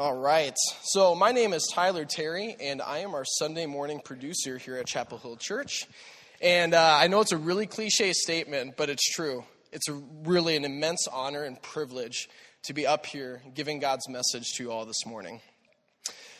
All right. So, my name is Tyler Terry, and I am our Sunday morning producer here at Chapel Hill Church. And uh, I know it's a really cliche statement, but it's true. It's really an immense honor and privilege to be up here giving God's message to you all this morning.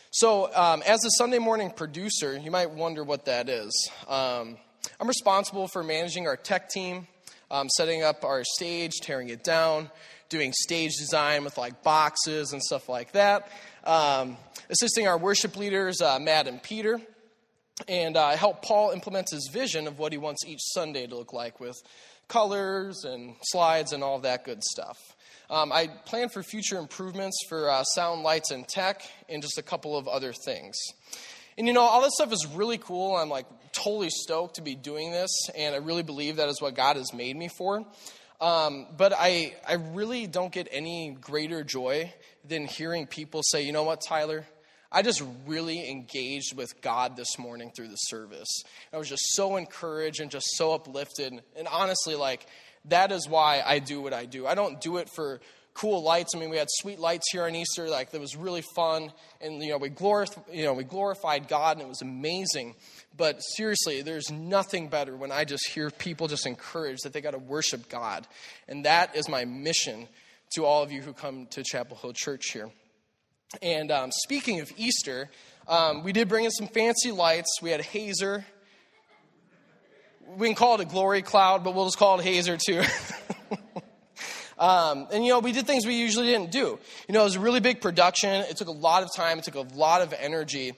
So, um, as a Sunday morning producer, you might wonder what that is. Um, I'm responsible for managing our tech team, um, setting up our stage, tearing it down, doing stage design with like boxes and stuff like that, um, assisting our worship leaders, uh, Matt and Peter, and uh, help Paul implement his vision of what he wants each Sunday to look like with colors and slides and all that good stuff. Um, I plan for future improvements for uh, sound, lights, and tech, and just a couple of other things. And you know, all this stuff is really cool. I'm like totally stoked to be doing this, and I really believe that is what God has made me for. Um, but I, I really don't get any greater joy than hearing people say, you know what, Tyler? I just really engaged with God this morning through the service. I was just so encouraged and just so uplifted. And honestly, like, that is why I do what I do. I don't do it for cool lights. I mean, we had sweet lights here on Easter, like, that was really fun. And, you know, we, glorif- you know, we glorified God, and it was amazing. But seriously, there's nothing better when I just hear people just encouraged that they got to worship God. And that is my mission to all of you who come to Chapel Hill Church here. And um, speaking of Easter, um, we did bring in some fancy lights. We had a hazer. We can call it a glory cloud, but we'll just call it hazer too. Um, and, you know, we did things we usually didn't do. You know, it was a really big production. It took a lot of time, it took a lot of energy.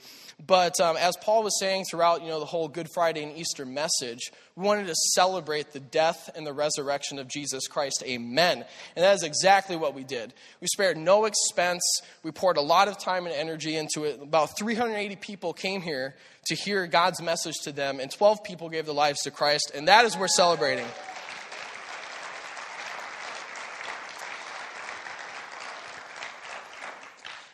But um, as Paul was saying throughout, you know, the whole Good Friday and Easter message, we wanted to celebrate the death and the resurrection of Jesus Christ. Amen. And that is exactly what we did. We spared no expense. We poured a lot of time and energy into it. About 380 people came here to hear God's message to them, and 12 people gave their lives to Christ. And that is worth celebrating.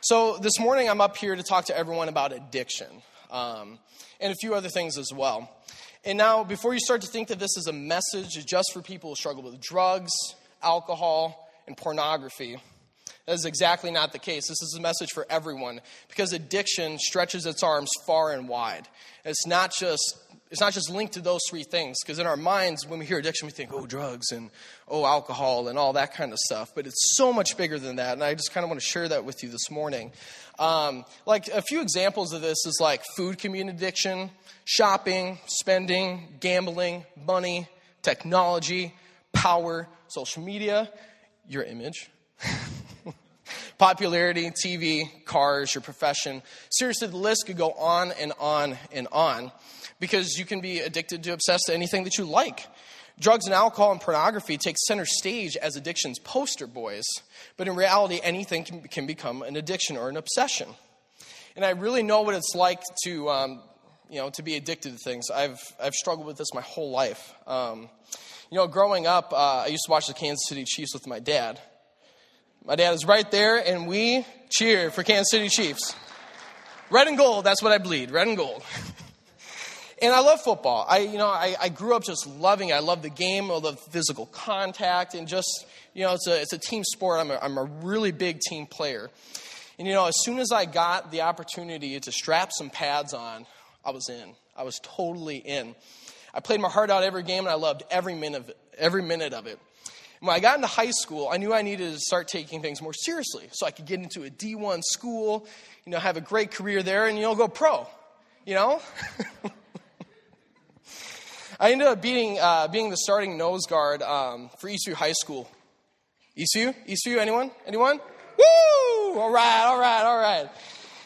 So, this morning I'm up here to talk to everyone about addiction um, and a few other things as well. And now, before you start to think that this is a message just for people who struggle with drugs, alcohol, and pornography, that is exactly not the case. This is a message for everyone because addiction stretches its arms far and wide. It's not just it's not just linked to those three things because in our minds when we hear addiction we think oh drugs and oh alcohol and all that kind of stuff but it's so much bigger than that and i just kind of want to share that with you this morning. Um, like a few examples of this is like food community addiction shopping spending gambling money technology power social media your image popularity tv cars your profession. Seriously the list could go on and on and on because you can be addicted to, obsessed to anything that you like. Drugs and alcohol and pornography take center stage as addiction's poster boys, but in reality, anything can, can become an addiction or an obsession. And I really know what it's like to, um, you know, to be addicted to things. I've, I've struggled with this my whole life. Um, you know, growing up, uh, I used to watch the Kansas City Chiefs with my dad. My dad is right there, and we cheer for Kansas City Chiefs. Red and gold, that's what I bleed, red and gold. And I love football. I, you know, I, I grew up just loving it. I love the game, I love physical contact, and just, you know, it's a, it's a team sport. I'm a, I'm a really big team player. And, you know, as soon as I got the opportunity to strap some pads on, I was in. I was totally in. I played my heart out every game, and I loved every minute of it. Every minute of it. When I got into high school, I knew I needed to start taking things more seriously so I could get into a D1 school, you know, have a great career there, and, you know, go pro, you know? I ended up being, uh, being the starting nose guard um, for Eastview High School. Eastview? Eastview? Anyone? Anyone? Woo! All right, all right, all right.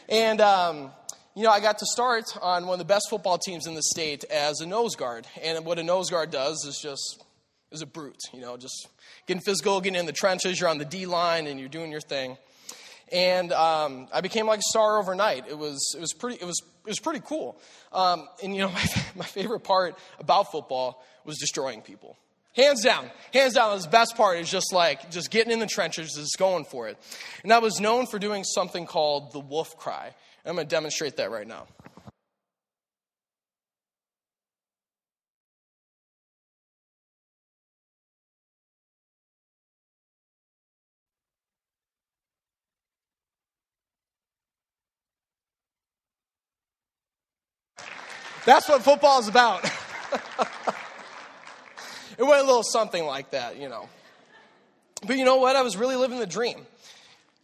And, um, you know, I got to start on one of the best football teams in the state as a nose guard. And what a nose guard does is just, is a brute, you know, just getting physical, getting in the trenches, you're on the D line, and you're doing your thing and um, I became like a star overnight. It was it was pretty it was it was pretty cool. Um, and you know my my favorite part about football was destroying people. Hands down, hands down. The best part is just like just getting in the trenches, just going for it. And I was known for doing something called the wolf cry. I'm going to demonstrate that right now. That's what football is about. it went a little something like that, you know. But you know what? I was really living the dream.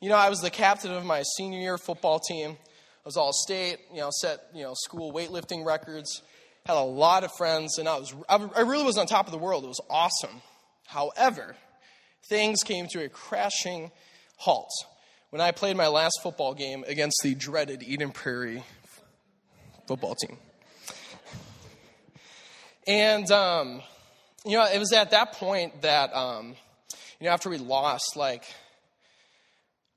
You know, I was the captain of my senior year football team. I was all state, you know, set, you know, school weightlifting records. Had a lot of friends, and I was, I really was on top of the world. It was awesome. However, things came to a crashing halt when I played my last football game against the dreaded Eden Prairie football team. And, um, you know, it was at that point that, um, you know, after we lost, like,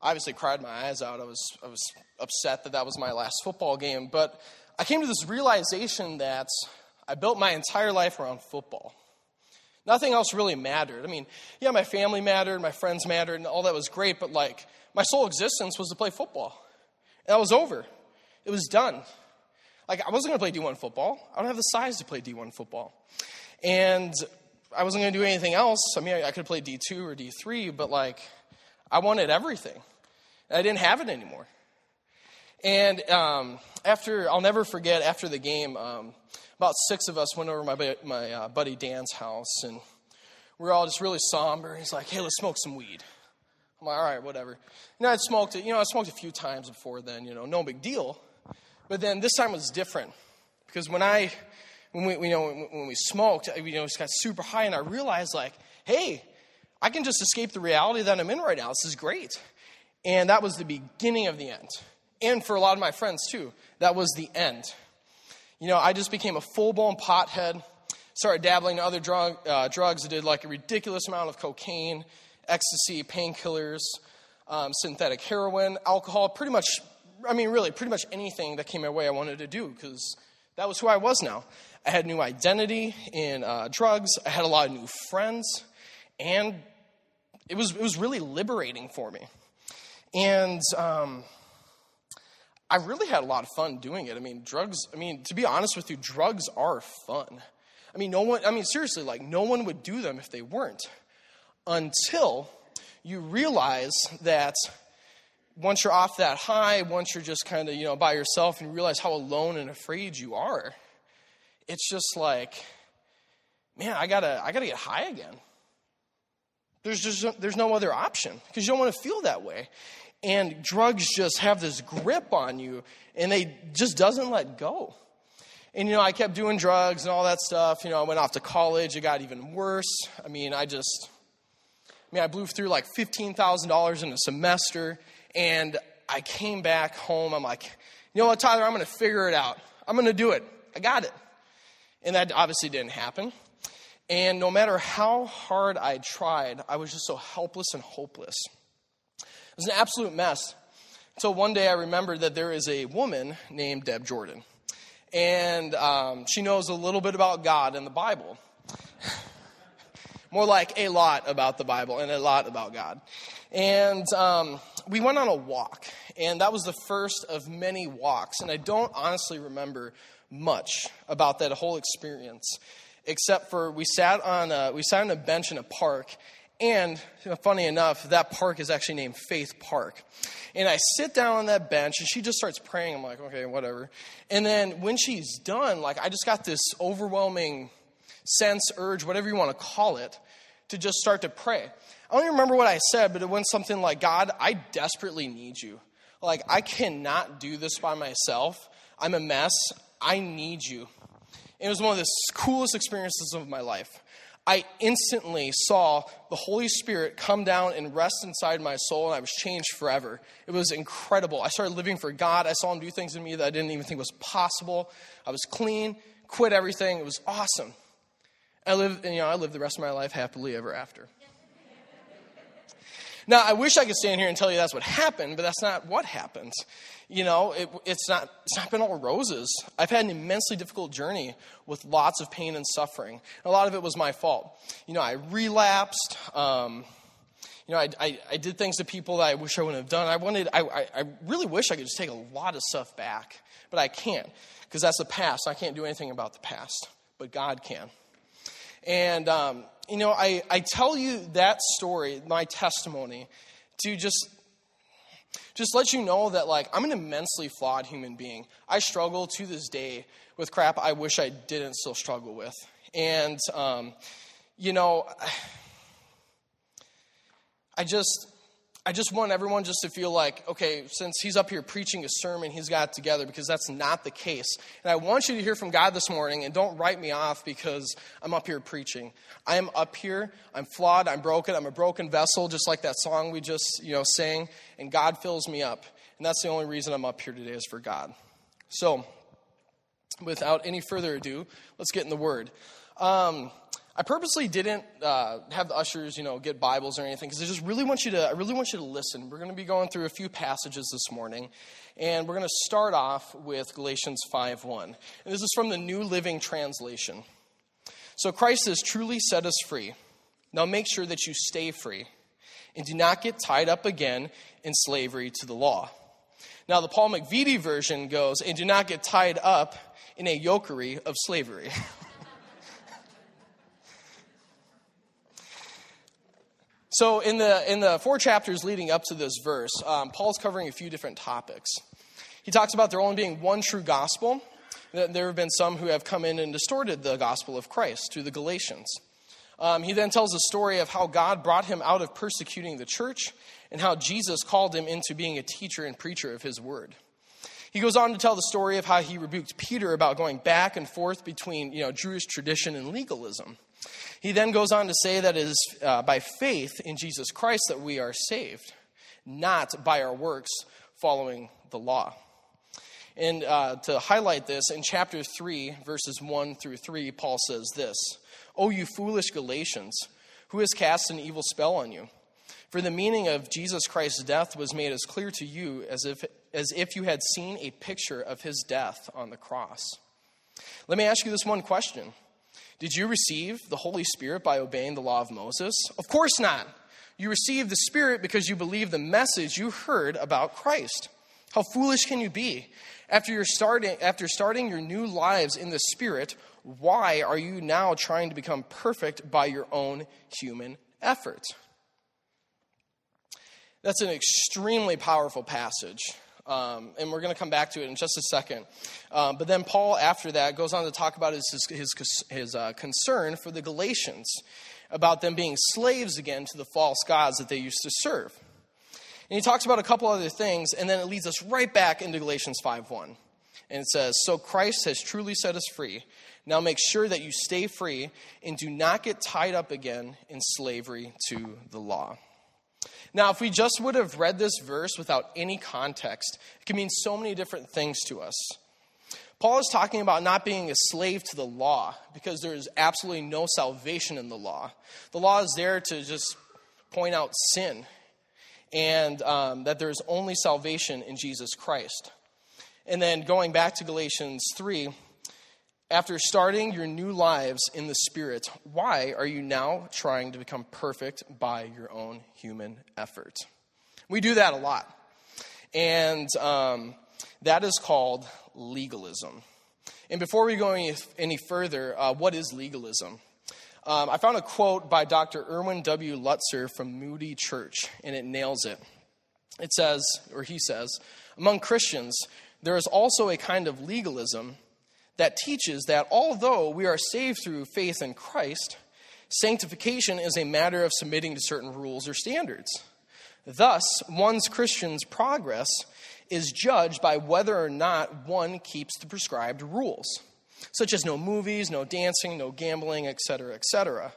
obviously cried my eyes out. I was, I was upset that that was my last football game. But I came to this realization that I built my entire life around football. Nothing else really mattered. I mean, yeah, my family mattered, my friends mattered, and all that was great, but like, my sole existence was to play football. And that was over. It was done. Like, I wasn't going to play D1 football. I don't have the size to play D1 football. And I wasn't going to do anything else. I mean, I, I could play D2 or D3, but like, I wanted everything. I didn't have it anymore. And um, after, I'll never forget, after the game, um, about six of us went over my, my uh, buddy Dan's house, and we were all just really somber. He's like, hey, let's smoke some weed. I'm like, all right, whatever. And I'd smoked it, you know, I smoked a few times before then, you know, no big deal. But then this time was different because when I, when we, you know, when we smoked, you know, it got super high, and I realized, like, hey, I can just escape the reality that I'm in right now. This is great. And that was the beginning of the end. And for a lot of my friends, too, that was the end. You know, I just became a full blown pothead, started dabbling in other drug, uh, drugs. I did like a ridiculous amount of cocaine, ecstasy, painkillers, um, synthetic heroin, alcohol, pretty much, I mean, really, pretty much anything that came my way I wanted to do because that was who I was now. I had new identity in uh, drugs, I had a lot of new friends, and it was, it was really liberating for me. And um, I really had a lot of fun doing it. I mean, drugs, I mean, to be honest with you, drugs are fun. I mean, no one, I mean, seriously, like, no one would do them if they weren't until you realize that once you're off that high, once you're just kind of, you know, by yourself and you realize how alone and afraid you are, it's just like, man, I gotta, I gotta get high again. There's just, there's no other option because you don't want to feel that way. And drugs just have this grip on you and they just doesn't let go. And, you know, I kept doing drugs and all that stuff. You know, I went off to college. It got even worse. I mean, I just, I mean, I blew through like $15,000 in a semester, and I came back home. I'm like, you know what, Tyler, I'm going to figure it out. I'm going to do it. I got it. And that obviously didn't happen. And no matter how hard I tried, I was just so helpless and hopeless. It was an absolute mess. Until one day I remembered that there is a woman named Deb Jordan. And um, she knows a little bit about God and the Bible. More like a lot about the Bible and a lot about God. And um, we went on a walk, and that was the first of many walks. And I don't honestly remember much about that whole experience, except for we sat on a, we sat on a bench in a park, and funny enough, that park is actually named Faith Park. And I sit down on that bench, and she just starts praying. I'm like, okay, whatever. And then when she's done, like I just got this overwhelming sense, urge, whatever you want to call it, to just start to pray. I don't even remember what I said, but it went something like, God, I desperately need you. Like, I cannot do this by myself. I'm a mess. I need you. And it was one of the coolest experiences of my life. I instantly saw the Holy Spirit come down and rest inside my soul, and I was changed forever. It was incredible. I started living for God. I saw Him do things in me that I didn't even think was possible. I was clean, quit everything. It was awesome. I lived, you know, I lived the rest of my life happily ever after. Now, I wish I could stand here and tell you that's what happened, but that's not what happened. You know, it, it's, not, it's not been all roses. I've had an immensely difficult journey with lots of pain and suffering. A lot of it was my fault. You know, I relapsed. Um, you know, I, I, I, did things to people that I wish I wouldn't have done. I wanted, I, I really wish I could just take a lot of stuff back, but I can't because that's the past. I can't do anything about the past, but God can. And, um, you know, I, I tell you that story, my testimony, to just Just let you know that, like, I'm an immensely flawed human being. I struggle to this day with crap I wish I didn't still struggle with. And, um, you know, I just, I just want everyone just to feel like, okay, since he's up here preaching a sermon, he's got it together because that's not the case. And I want you to hear from God this morning and don't write me off because I'm up here preaching. I am up here, I'm flawed, I'm broken, I'm a broken vessel, just like that song we just, you know, sang, and God fills me up. And that's the only reason I'm up here today is for God. So, without any further ado, let's get in the word. Um, I purposely didn't uh, have the ushers, you know, get Bibles or anything because I just really want you to. I really want you to listen. We're going to be going through a few passages this morning, and we're going to start off with Galatians 5:1. And this is from the New Living Translation. So Christ has truly set us free. Now make sure that you stay free, and do not get tied up again in slavery to the law. Now the Paul McVitie version goes, and do not get tied up in a yokery of slavery. So, in the, in the four chapters leading up to this verse, um, Paul's covering a few different topics. He talks about there only being one true gospel, that there have been some who have come in and distorted the gospel of Christ to the Galatians. Um, he then tells a story of how God brought him out of persecuting the church and how Jesus called him into being a teacher and preacher of his word. He goes on to tell the story of how he rebuked Peter about going back and forth between you know, Jewish tradition and legalism. He then goes on to say that it is uh, by faith in Jesus Christ that we are saved, not by our works following the law. And uh, to highlight this, in chapter 3, verses 1 through 3, Paul says this O you foolish Galatians, who has cast an evil spell on you? For the meaning of Jesus Christ's death was made as clear to you as if, as if you had seen a picture of his death on the cross. Let me ask you this one question did you receive the Holy Spirit by obeying the law of Moses? Of course not. You received the Spirit because you believed the message you heard about Christ. How foolish can you be? After, you're starting, after starting your new lives in the Spirit, why are you now trying to become perfect by your own human effort? That's an extremely powerful passage. Um, and we're going to come back to it in just a second. Um, but then Paul, after that, goes on to talk about his, his, his uh, concern for the Galatians, about them being slaves again to the false gods that they used to serve. And he talks about a couple other things, and then it leads us right back into Galatians 5.1. And it says, So Christ has truly set us free. Now make sure that you stay free and do not get tied up again in slavery to the law. Now, if we just would have read this verse without any context, it could mean so many different things to us. Paul is talking about not being a slave to the law because there is absolutely no salvation in the law. The law is there to just point out sin and um, that there is only salvation in Jesus Christ. And then going back to Galatians 3, after starting your new lives in the Spirit, why are you now trying to become perfect by your own human effort? We do that a lot. And um, that is called legalism. And before we go any, any further, uh, what is legalism? Um, I found a quote by Dr. Erwin W. Lutzer from Moody Church, and it nails it. It says, or he says, among Christians, there is also a kind of legalism that teaches that although we are saved through faith in Christ, sanctification is a matter of submitting to certain rules or standards. Thus, one's Christian's progress is judged by whether or not one keeps the prescribed rules, such as no movies, no dancing, no gambling, etc., etc.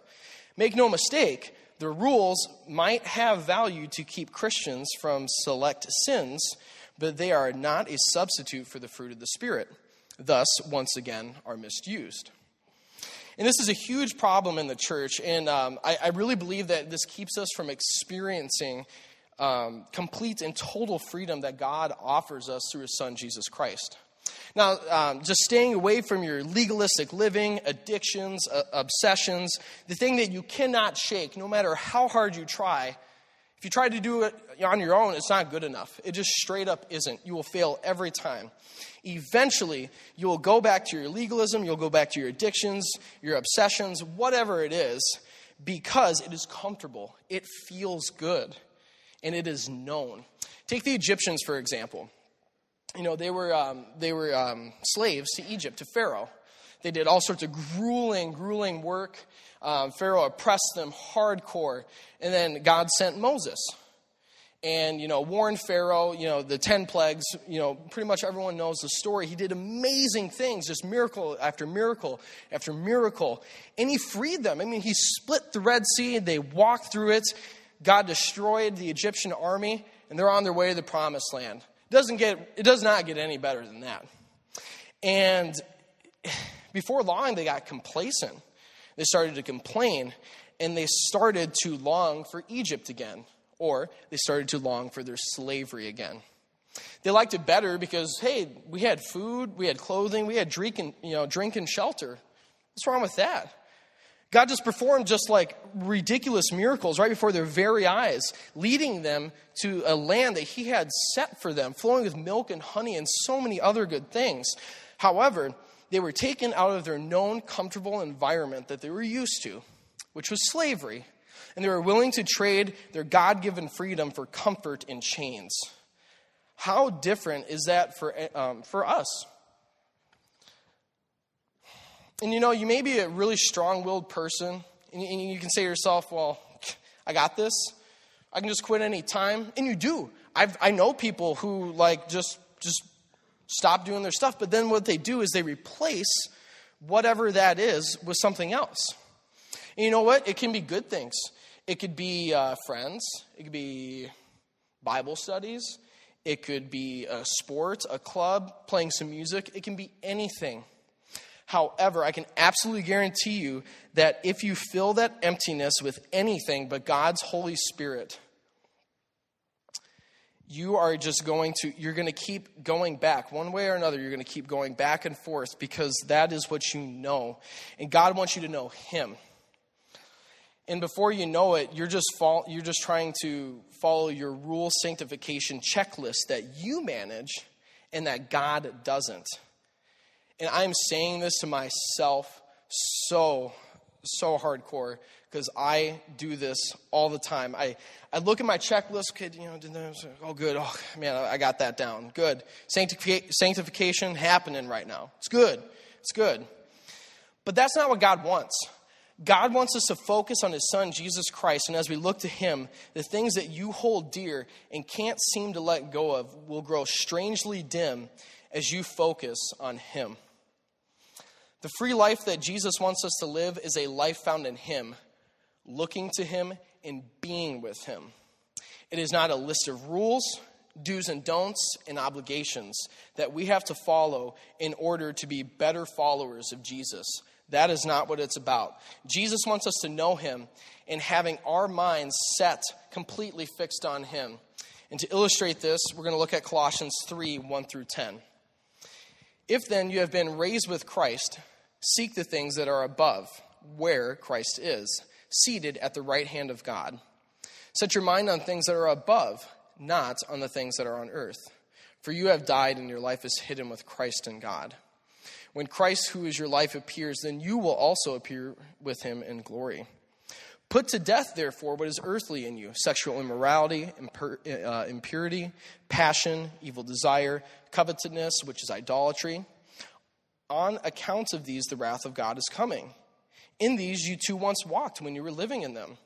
Make no mistake, the rules might have value to keep Christians from select sins, but they are not a substitute for the fruit of the Spirit thus, once again, are misused. And this is a huge problem in the church, and um, I, I, really believe that this keeps us from experiencing um, complete and total freedom that God offers us through His Son, Jesus Christ. Now, um, just staying away from your legalistic living, addictions, uh, obsessions, the thing that you cannot shake, no matter how hard you try, if you try to do it on your own, it's not good enough. It just straight up isn't. You will fail every time. Eventually, you will go back to your legalism, you'll go back to your addictions, your obsessions, whatever it is, because it is comfortable. It feels good, and it is known. Take the Egyptians, for example. You know, they were, um, they were um, slaves to Egypt, to Pharaoh. They did all sorts of grueling, grueling work. Um, Pharaoh oppressed them hardcore. And then God sent Moses and you know warned pharaoh you know the 10 plagues you know pretty much everyone knows the story. He did amazing things just miracle after miracle after miracle. And he freed them. I mean he split the red sea. They walked through it. God destroyed the egyptian army and they're on their way to the promised land. It doesn't get it does not get any better than that. And before long they got complacent they started to complain and they started to long for egypt again or they started to long for their slavery again. They liked it better because, hey, we had food, we had clothing, we had drink and, you know, drink and shelter. What's wrong with that? God just performed just like ridiculous miracles right before their very eyes, leading them to a land that He had set for them, flowing with milk and honey and so many other good things. However, they were taken out of their known comfortable environment that they were used to, which was slavery and they were willing to trade their God given freedom for comfort in chains. How different is that for, um, for us? And you know, you may be a really strong willed person, and you can say to yourself, well, I got this. I can just quit any time. And you do. I've, I know people who, like, just, just stop doing their stuff, but then what they do is they replace whatever that is with something else. And you know what? It can be good things. It could be uh, friends, it could be Bible studies, it could be a sport, a club, playing some music, it can be anything. However, I can absolutely guarantee you that if you fill that emptiness with anything but God's Holy Spirit, you are just going to you're going to keep going back. One way or another you're going to keep going back and forth because that is what you know. And god wants you to know him. And before you know it, you're just, fall, you're just trying to follow your rule sanctification checklist that you manage and that God doesn't. And I'm saying this to myself so, so hardcore because I do this all the time. I, I look at my checklist, kid, you know, oh, good. Oh, man, I got that down. Good. Sanctific- sanctification happening right now. It's good. It's good. But that's not what God wants. God wants us to focus on His Son, Jesus Christ, and as we look to Him, the things that you hold dear and can't seem to let go of will grow strangely dim as you focus on Him. The free life that Jesus wants us to live is a life found in Him, looking to Him and being with Him. It is not a list of rules, do's and don'ts, and obligations that we have to follow in order to be better followers of Jesus that is not what it's about. Jesus wants us to know him and having our minds set completely fixed on him. And to illustrate this, we're going to look at Colossians 3 1 through 10. If then you have been raised with Christ, seek the things that are above, where Christ is, seated at the right hand of God. Set your mind on things that are above, not on the things that are on earth. For you have died, and your life is hidden with Christ in God. When Christ, who is your life, appears, then you will also appear with him in glory. Put to death, therefore, what is earthly in you sexual immorality, impur- uh, impurity, passion, evil desire, covetousness, which is idolatry. On account of these, the wrath of God is coming. In these you too once walked when you were living in them.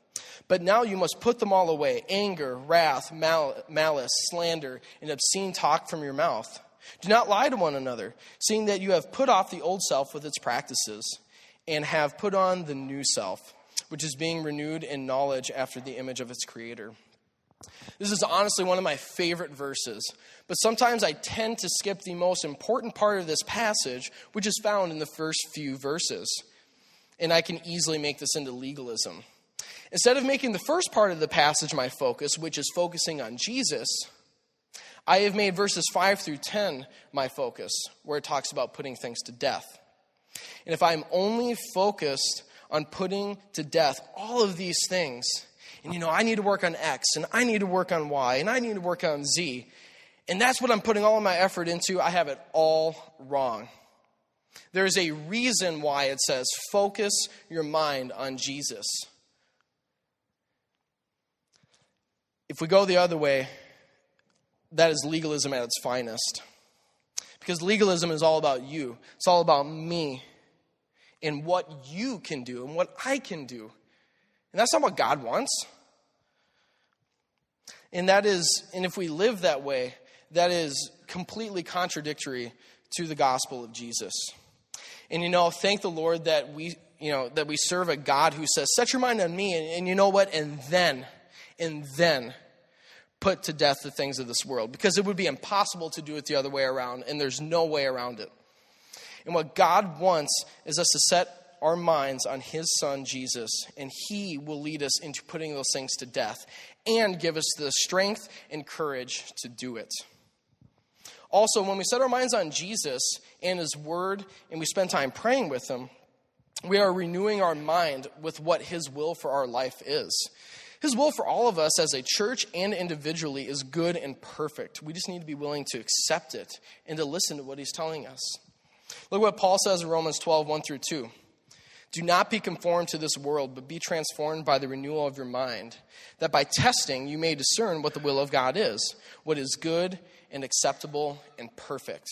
But now you must put them all away anger, wrath, mal- malice, slander, and obscene talk from your mouth. Do not lie to one another, seeing that you have put off the old self with its practices, and have put on the new self, which is being renewed in knowledge after the image of its creator. This is honestly one of my favorite verses, but sometimes I tend to skip the most important part of this passage, which is found in the first few verses. And I can easily make this into legalism. Instead of making the first part of the passage my focus, which is focusing on Jesus, I have made verses 5 through 10 my focus, where it talks about putting things to death. And if I'm only focused on putting to death all of these things, and you know, I need to work on X, and I need to work on Y, and I need to work on Z, and that's what I'm putting all of my effort into, I have it all wrong. There's a reason why it says focus your mind on Jesus. If we go the other way, that is legalism at its finest. Because legalism is all about you, it's all about me and what you can do and what I can do. And that's not what God wants. And that is, and if we live that way, that is completely contradictory to the gospel of Jesus. And you know, thank the Lord that we, you know, that we serve a God who says, set your mind on me, and, and you know what? And then, and then put to death the things of this world. Because it would be impossible to do it the other way around, and there's no way around it. And what God wants is us to set our minds on His Son, Jesus, and He will lead us into putting those things to death and give us the strength and courage to do it. Also, when we set our minds on Jesus and His Word and we spend time praying with Him, we are renewing our mind with what His will for our life is. His will for all of us as a church and individually is good and perfect. We just need to be willing to accept it and to listen to what He's telling us. Look what Paul says in Romans 12, 1 through 2. Do not be conformed to this world, but be transformed by the renewal of your mind, that by testing you may discern what the will of God is, what is good and acceptable and perfect.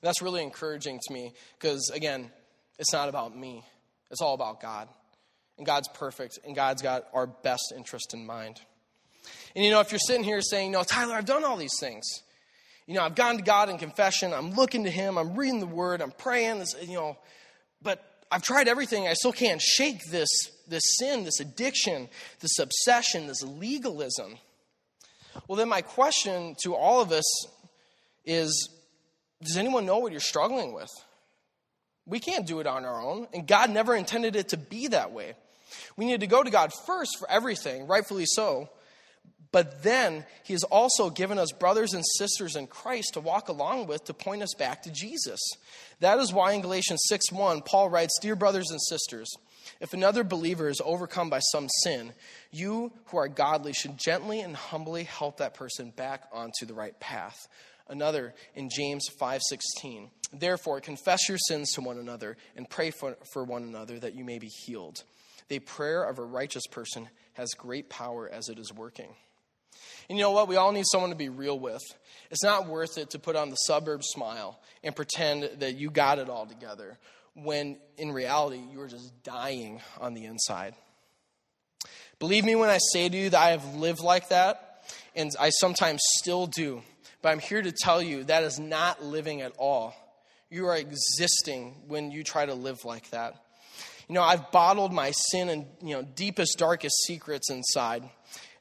And that's really encouraging to me because, again, it's not about me, it's all about God. And God's perfect, and God's got our best interest in mind. And you know, if you're sitting here saying, No, Tyler, I've done all these things. You know, I've gone to God in confession, I'm looking to Him, I'm reading the Word, I'm praying, this, you know, but I've tried everything. I still can't shake this, this sin, this addiction, this obsession, this legalism. Well, then my question to all of us is Does anyone know what you're struggling with? We can't do it on our own, and God never intended it to be that way. We need to go to God first for everything, rightfully so. But then he has also given us brothers and sisters in Christ to walk along with to point us back to Jesus. That is why in Galatians 6 1, Paul writes, Dear brothers and sisters, if another believer is overcome by some sin, you who are godly should gently and humbly help that person back onto the right path. Another in James 5:16. Therefore confess your sins to one another and pray for, for one another that you may be healed. The prayer of a righteous person has great power as it is working. And you know what? We all need someone to be real with. It's not worth it to put on the suburb smile and pretend that you got it all together when in reality you are just dying on the inside. Believe me when I say to you that I have lived like that, and I sometimes still do. But I'm here to tell you that is not living at all. You are existing when you try to live like that. You know, I've bottled my sin and, you know, deepest, darkest secrets inside.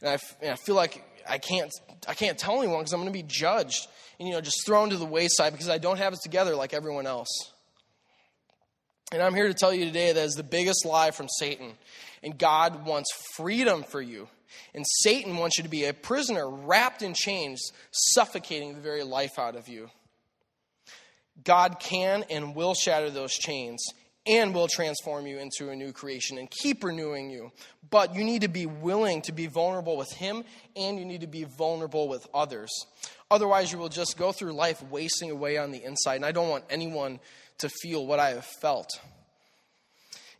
And I, and I feel like I can't, I can't tell anyone because I'm going to be judged and, you know, just thrown to the wayside because I don't have it together like everyone else. And I'm here to tell you today that is the biggest lie from Satan. And God wants freedom for you. And Satan wants you to be a prisoner wrapped in chains, suffocating the very life out of you. God can and will shatter those chains and will transform you into a new creation and keep renewing you. But you need to be willing to be vulnerable with Him and you need to be vulnerable with others. Otherwise, you will just go through life wasting away on the inside. And I don't want anyone to feel what I have felt.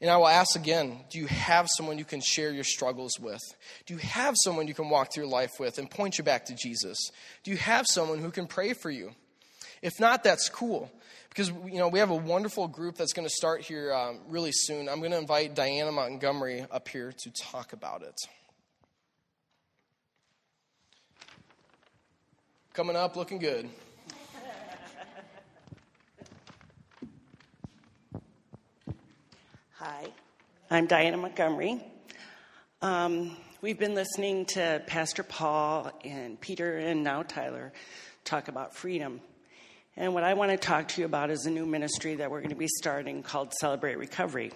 And I will ask again do you have someone you can share your struggles with? Do you have someone you can walk through life with and point you back to Jesus? Do you have someone who can pray for you? If not, that's cool because you know we have a wonderful group that's going to start here um, really soon. I'm going to invite Diana Montgomery up here to talk about it. Coming up, looking good. Hi, I'm Diana Montgomery. Um, we've been listening to Pastor Paul and Peter and now Tyler talk about freedom. And what I want to talk to you about is a new ministry that we're going to be starting called Celebrate Recovery.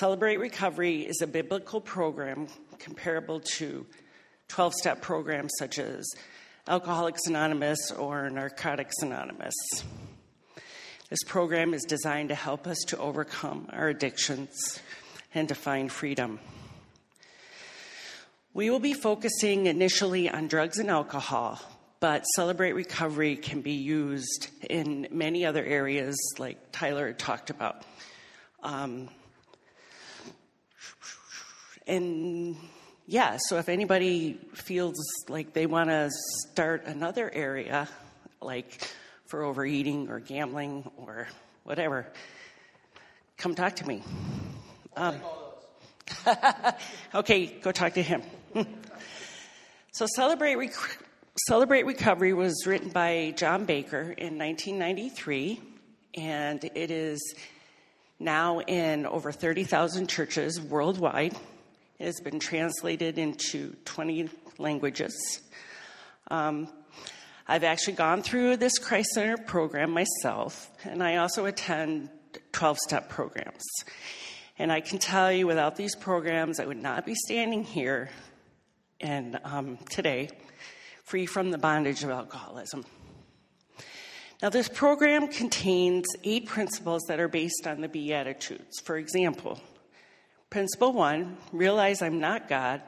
Celebrate Recovery is a biblical program comparable to 12 step programs such as Alcoholics Anonymous or Narcotics Anonymous. This program is designed to help us to overcome our addictions and to find freedom. We will be focusing initially on drugs and alcohol, but Celebrate Recovery can be used in many other areas, like Tyler talked about. Um, and yeah, so if anybody feels like they want to start another area, like for overeating or gambling or whatever, come talk to me. Um, okay, go talk to him. so, Celebrate, Rec- Celebrate Recovery was written by John Baker in 1993, and it is now in over 30,000 churches worldwide. It has been translated into 20 languages. Um, I've actually gone through this Christ Center program myself, and I also attend 12 step programs. And I can tell you, without these programs, I would not be standing here and um, today free from the bondage of alcoholism. Now, this program contains eight principles that are based on the Beatitudes. For example, Principle one realize I'm not God.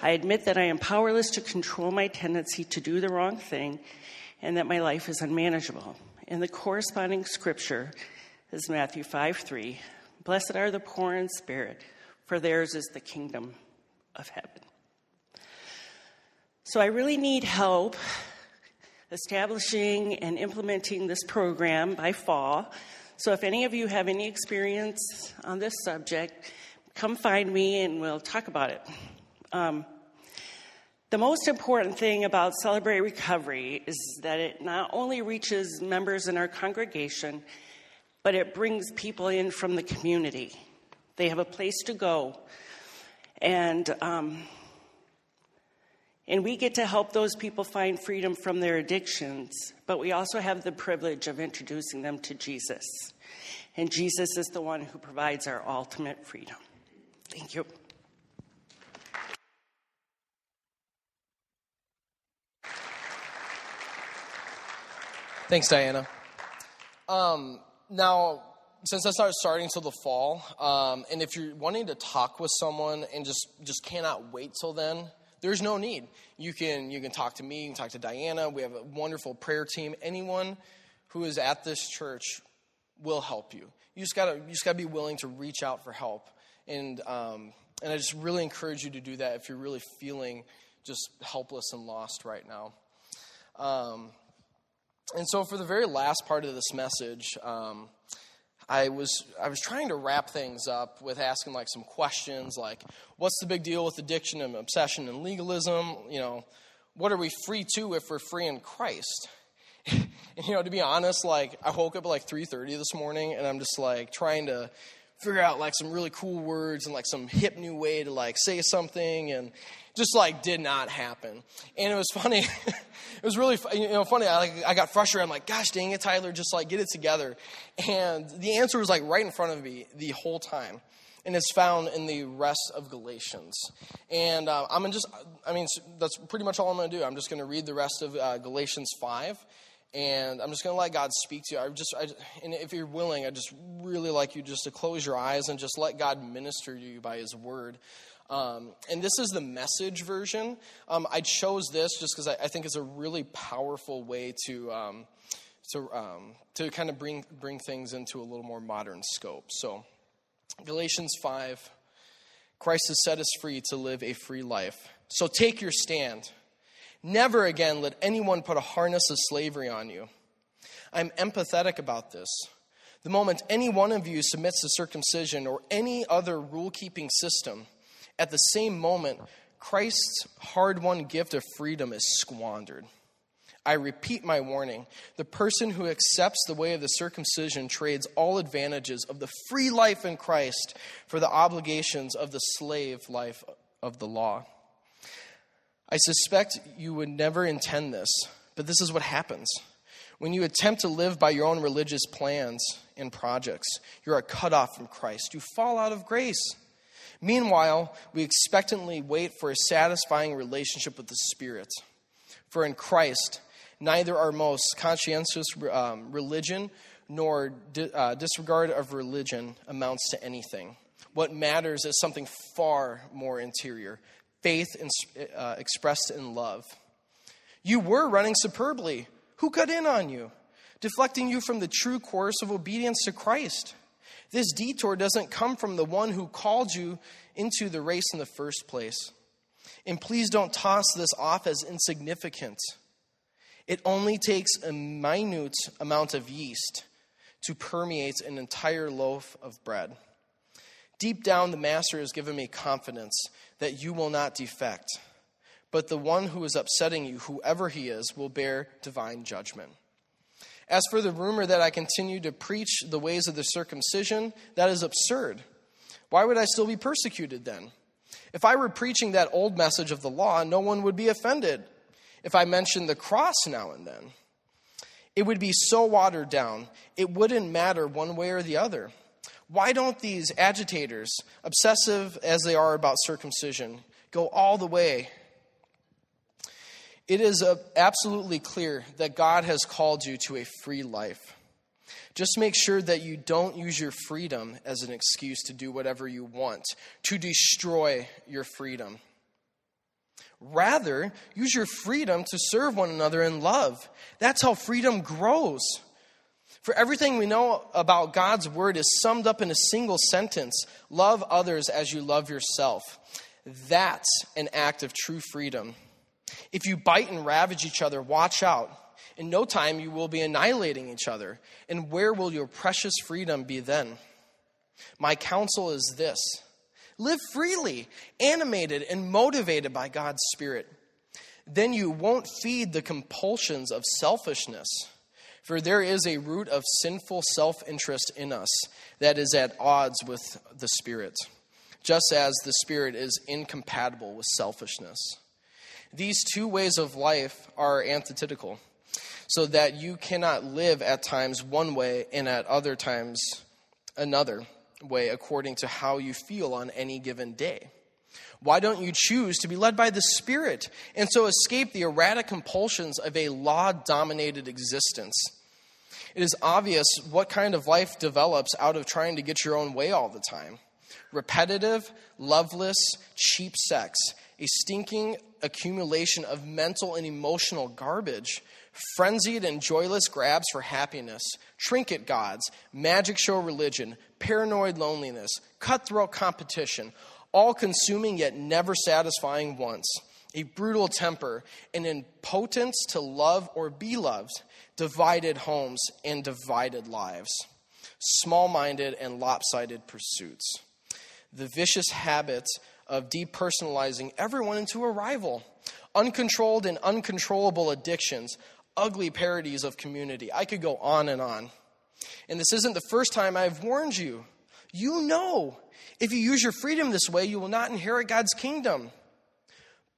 I admit that I am powerless to control my tendency to do the wrong thing and that my life is unmanageable. And the corresponding scripture is Matthew 5 3. Blessed are the poor in spirit, for theirs is the kingdom of heaven. So I really need help establishing and implementing this program by fall. So if any of you have any experience on this subject, come find me and we'll talk about it. Um, the most important thing about Celebrate Recovery is that it not only reaches members in our congregation, but it brings people in from the community. They have a place to go. And, um, and we get to help those people find freedom from their addictions, but we also have the privilege of introducing them to Jesus. And Jesus is the one who provides our ultimate freedom. Thank you. Thanks, Diana. Um, now, since that's not starting till the fall, um, and if you're wanting to talk with someone and just just cannot wait till then, there's no need. You can you can talk to me, you can talk to Diana. We have a wonderful prayer team. Anyone who is at this church will help you. You just gotta you just gotta be willing to reach out for help. And, um, and I just really encourage you to do that if you're really feeling just helpless and lost right now. Um, and so, for the very last part of this message, um, I was I was trying to wrap things up with asking like some questions like, what's the big deal with addiction and obsession and legalism? You know, what are we free to if we're free in Christ? and, you know, to be honest, like I woke up at like 3:30 this morning, and I'm just like trying to figure out like some really cool words and like some hip new way to like say something and just like did not happen. And it was funny it was really you know funny I, like, I got frustrated. I'm like gosh dang it tyler just like get it together. And the answer was like right in front of me the whole time. And it's found in the rest of galatians. And uh, i'm just i mean that's pretty much all i'm going to do. I'm just going to read the rest of uh, galatians 5 and I'm just going to let God speak to you. I just, I, and if you're willing, I just really like you just to close your eyes and just let God minister to you by His Word. Um, and this is the message version. Um, I chose this just because I, I, think it's a really powerful way to um, to um, to kind of bring bring things into a little more modern scope. So, Galatians five, Christ has set us free to live a free life. So take your stand. Never again let anyone put a harness of slavery on you. I'm empathetic about this. The moment any one of you submits to circumcision or any other rule keeping system, at the same moment, Christ's hard won gift of freedom is squandered. I repeat my warning. The person who accepts the way of the circumcision trades all advantages of the free life in Christ for the obligations of the slave life of the law. I suspect you would never intend this, but this is what happens. When you attempt to live by your own religious plans and projects, you are cut off from Christ. You fall out of grace. Meanwhile, we expectantly wait for a satisfying relationship with the Spirit. For in Christ, neither our most conscientious um, religion nor di- uh, disregard of religion amounts to anything. What matters is something far more interior faith uh, expressed in love. You were running superbly. Who cut in on you? Deflecting you from the true course of obedience to Christ. This detour doesn't come from the one who called you into the race in the first place. And please don't toss this off as insignificant. It only takes a minute amount of yeast to permeate an entire loaf of bread. Deep down, the Master has given me confidence that you will not defect, but the one who is upsetting you, whoever he is, will bear divine judgment. As for the rumor that I continue to preach the ways of the circumcision, that is absurd. Why would I still be persecuted then? If I were preaching that old message of the law, no one would be offended if I mentioned the cross now and then. It would be so watered down, it wouldn't matter one way or the other. Why don't these agitators, obsessive as they are about circumcision, go all the way it is absolutely clear that God has called you to a free life. Just make sure that you don't use your freedom as an excuse to do whatever you want, to destroy your freedom. Rather, use your freedom to serve one another in love. That's how freedom grows. For everything we know about God's word is summed up in a single sentence love others as you love yourself. That's an act of true freedom. If you bite and ravage each other, watch out. In no time, you will be annihilating each other. And where will your precious freedom be then? My counsel is this live freely, animated and motivated by God's Spirit. Then you won't feed the compulsions of selfishness. For there is a root of sinful self interest in us that is at odds with the Spirit, just as the Spirit is incompatible with selfishness. These two ways of life are antithetical, so that you cannot live at times one way and at other times another way according to how you feel on any given day. Why don't you choose to be led by the Spirit and so escape the erratic compulsions of a law dominated existence? It is obvious what kind of life develops out of trying to get your own way all the time repetitive, loveless, cheap sex a stinking accumulation of mental and emotional garbage, frenzied and joyless grabs for happiness, trinket gods, magic show religion, paranoid loneliness, cutthroat competition, all consuming yet never satisfying once, a brutal temper, an impotence to love or be loved, divided homes and divided lives, small minded and lopsided pursuits. The vicious habits of depersonalizing everyone into a rival, uncontrolled and uncontrollable addictions, ugly parodies of community. I could go on and on. And this isn't the first time I've warned you. You know, if you use your freedom this way, you will not inherit God's kingdom.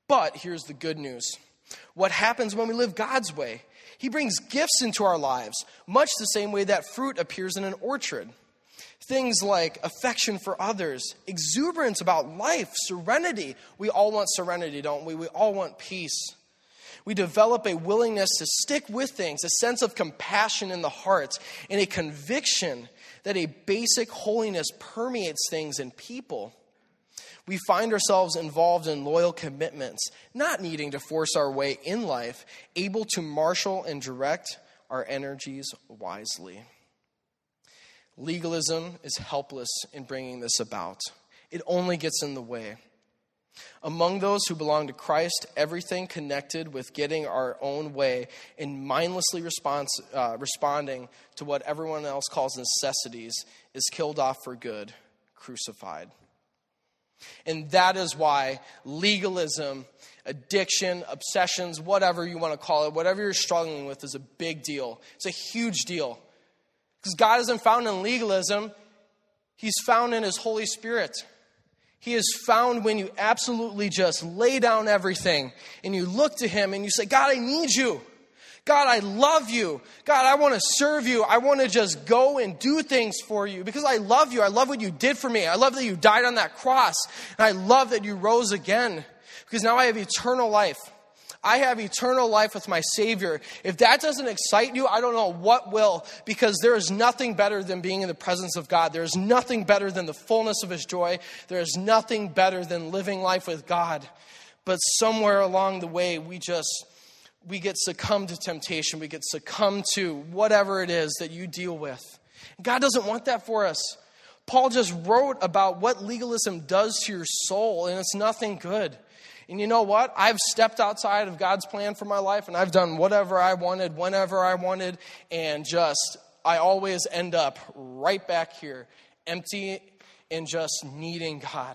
But here's the good news what happens when we live God's way? He brings gifts into our lives, much the same way that fruit appears in an orchard. Things like affection for others, exuberance about life, serenity. We all want serenity, don't we? We all want peace. We develop a willingness to stick with things, a sense of compassion in the heart, and a conviction that a basic holiness permeates things and people. We find ourselves involved in loyal commitments, not needing to force our way in life, able to marshal and direct our energies wisely. Legalism is helpless in bringing this about, it only gets in the way. Among those who belong to Christ, everything connected with getting our own way and mindlessly response, uh, responding to what everyone else calls necessities is killed off for good, crucified. And that is why legalism, addiction, obsessions, whatever you want to call it, whatever you're struggling with, is a big deal. It's a huge deal. Because God isn't found in legalism, He's found in His Holy Spirit. He is found when you absolutely just lay down everything and you look to Him and you say, God, I need you. God, I love you. God, I want to serve you. I want to just go and do things for you because I love you. I love what you did for me. I love that you died on that cross. And I love that you rose again because now I have eternal life. I have eternal life with my Savior. If that doesn't excite you, I don't know what will, because there is nothing better than being in the presence of God. There is nothing better than the fullness of His joy. There is nothing better than living life with God. But somewhere along the way, we just we get succumbed to temptation. We get succumbed to whatever it is that you deal with. God doesn't want that for us. Paul just wrote about what legalism does to your soul, and it's nothing good. And you know what? I've stepped outside of God's plan for my life and I've done whatever I wanted, whenever I wanted, and just, I always end up right back here, empty and just needing God.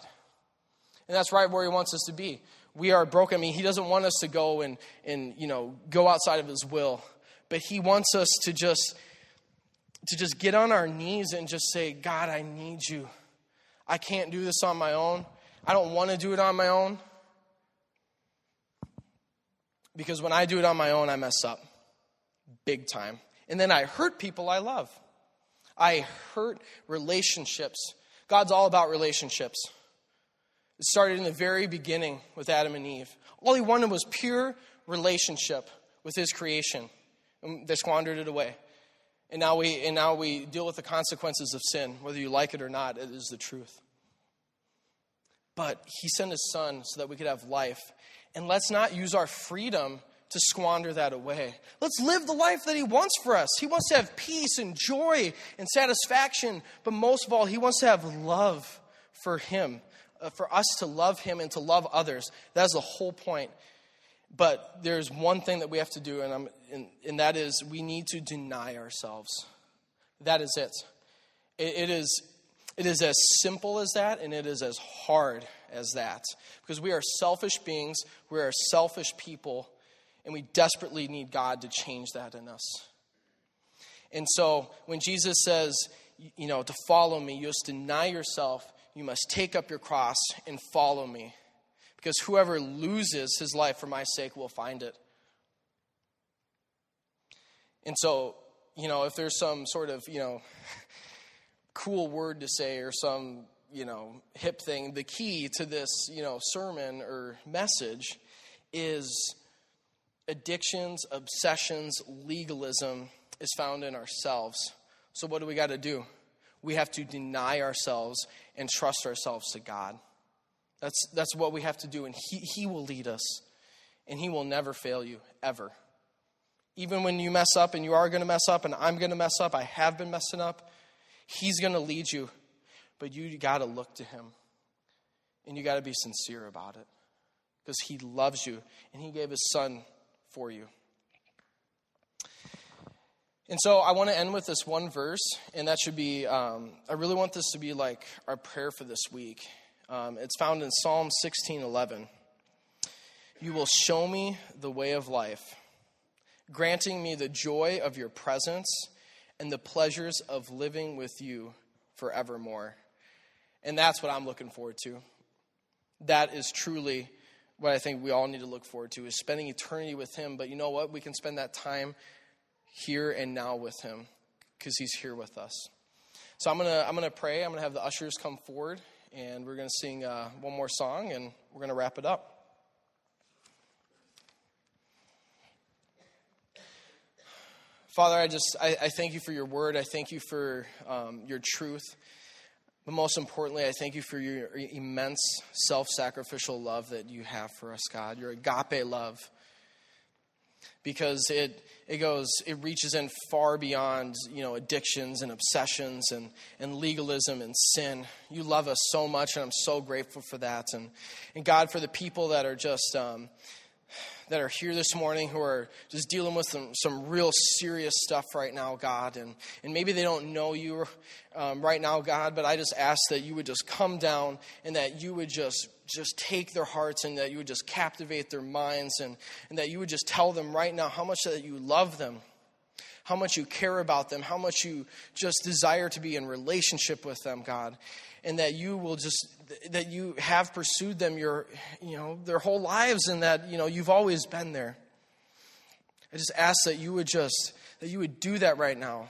And that's right where He wants us to be. We are broken. I mean, He doesn't want us to go and, and you know, go outside of His will, but He wants us to just to just get on our knees and just say, God, I need you. I can't do this on my own. I don't want to do it on my own. Because when I do it on my own, I mess up big time. And then I hurt people I love. I hurt relationships. God's all about relationships. It started in the very beginning with Adam and Eve. All he wanted was pure relationship with his creation. And they squandered it away. And now we and now we deal with the consequences of sin, whether you like it or not, it is the truth. But he sent his son so that we could have life. And let's not use our freedom to squander that away. Let's live the life that he wants for us. He wants to have peace and joy and satisfaction, but most of all, he wants to have love for him, uh, for us to love him and to love others. That's the whole point. But there's one thing that we have to do, and, and, and that is we need to deny ourselves. That is it. it. It is it is as simple as that, and it is as hard as that. Because we are selfish beings, we are selfish people, and we desperately need God to change that in us. And so when Jesus says, you know, to follow me, you must deny yourself, you must take up your cross and follow me. Because whoever loses his life for my sake will find it. And so, you know, if there's some sort of, you know, cool word to say or some, you know, hip thing. The key to this, you know, sermon or message is addictions, obsessions, legalism is found in ourselves. So what do we got to do? We have to deny ourselves and trust ourselves to God. That's, that's what we have to do, and he, he will lead us, and He will never fail you, ever. Even when you mess up, and you are going to mess up, and I'm going to mess up, I have been messing up, He's going to lead you, but you got to look to Him. And you got to be sincere about it because He loves you and He gave His Son for you. And so I want to end with this one verse, and that should be, um, I really want this to be like our prayer for this week. Um, it's found in Psalm 16 11. You will show me the way of life, granting me the joy of your presence and the pleasures of living with you forevermore. And that's what I'm looking forward to. That is truly what I think we all need to look forward to is spending eternity with him, but you know what? We can spend that time here and now with him because he's here with us. So I'm going to I'm to pray. I'm going to have the ushers come forward and we're going to sing uh, one more song and we're going to wrap it up. Father, I just I, I, thank you for your word. I thank you for um, your truth. But most importantly, I thank you for your immense self sacrificial love that you have for us, God, your agape love. Because it, it goes, it reaches in far beyond, you know, addictions and obsessions and, and legalism and sin. You love us so much, and I'm so grateful for that. And, and God, for the people that are just, um, that are here this morning who are just dealing with some, some real serious stuff right now, God. And, and maybe they don't know you um, right now, God, but I just ask that you would just come down and that you would just just take their hearts and that you would just captivate their minds and, and that you would just tell them right now how much that you love them how much you care about them, how much you just desire to be in relationship with them, God, and that you will just that you have pursued them your you know their whole lives and that you know you've always been there. I just ask that you would just that you would do that right now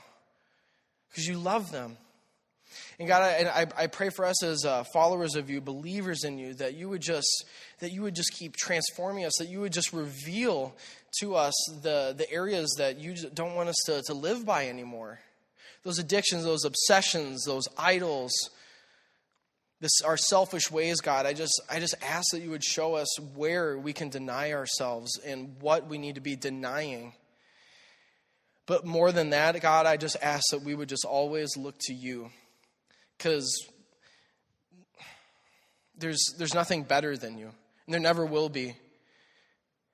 because you love them. And God, I, I, pray for us as uh, followers of you, believers in you, that you would just that you would just keep transforming us, that you would just reveal to us the, the areas that you don't want us to, to live by anymore. Those addictions, those obsessions, those idols, this our selfish ways, God. I just I just ask that you would show us where we can deny ourselves and what we need to be denying. But more than that, God, I just ask that we would just always look to you because there's, there's nothing better than you. and there never will be.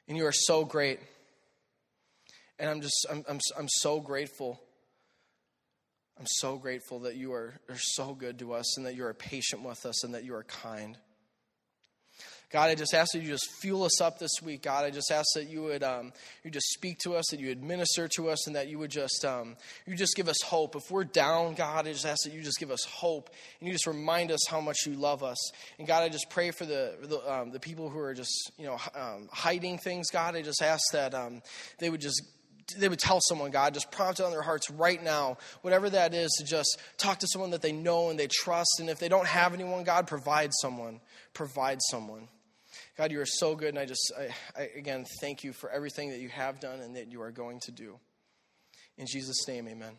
And you are so great. And I'm just, I'm, I'm, I'm so grateful. I'm so grateful that you are, are so good to us and that you are patient with us and that you are kind. God, I just ask that you just fuel us up this week. God, I just ask that you would um, you just speak to us, that you would minister to us, and that you would just um, you just give us hope. If we're down, God, I just ask that you just give us hope, and you just remind us how much you love us. And God, I just pray for the the, um, the people who are just you know um, hiding things. God, I just ask that um, they would just they would tell someone, God, just prompt it on their hearts right now, whatever that is, to just talk to someone that they know and they trust. And if they don't have anyone, God, provide someone. Provide someone. God, you are so good, and I just, I, I, again, thank you for everything that you have done and that you are going to do. In Jesus' name, amen.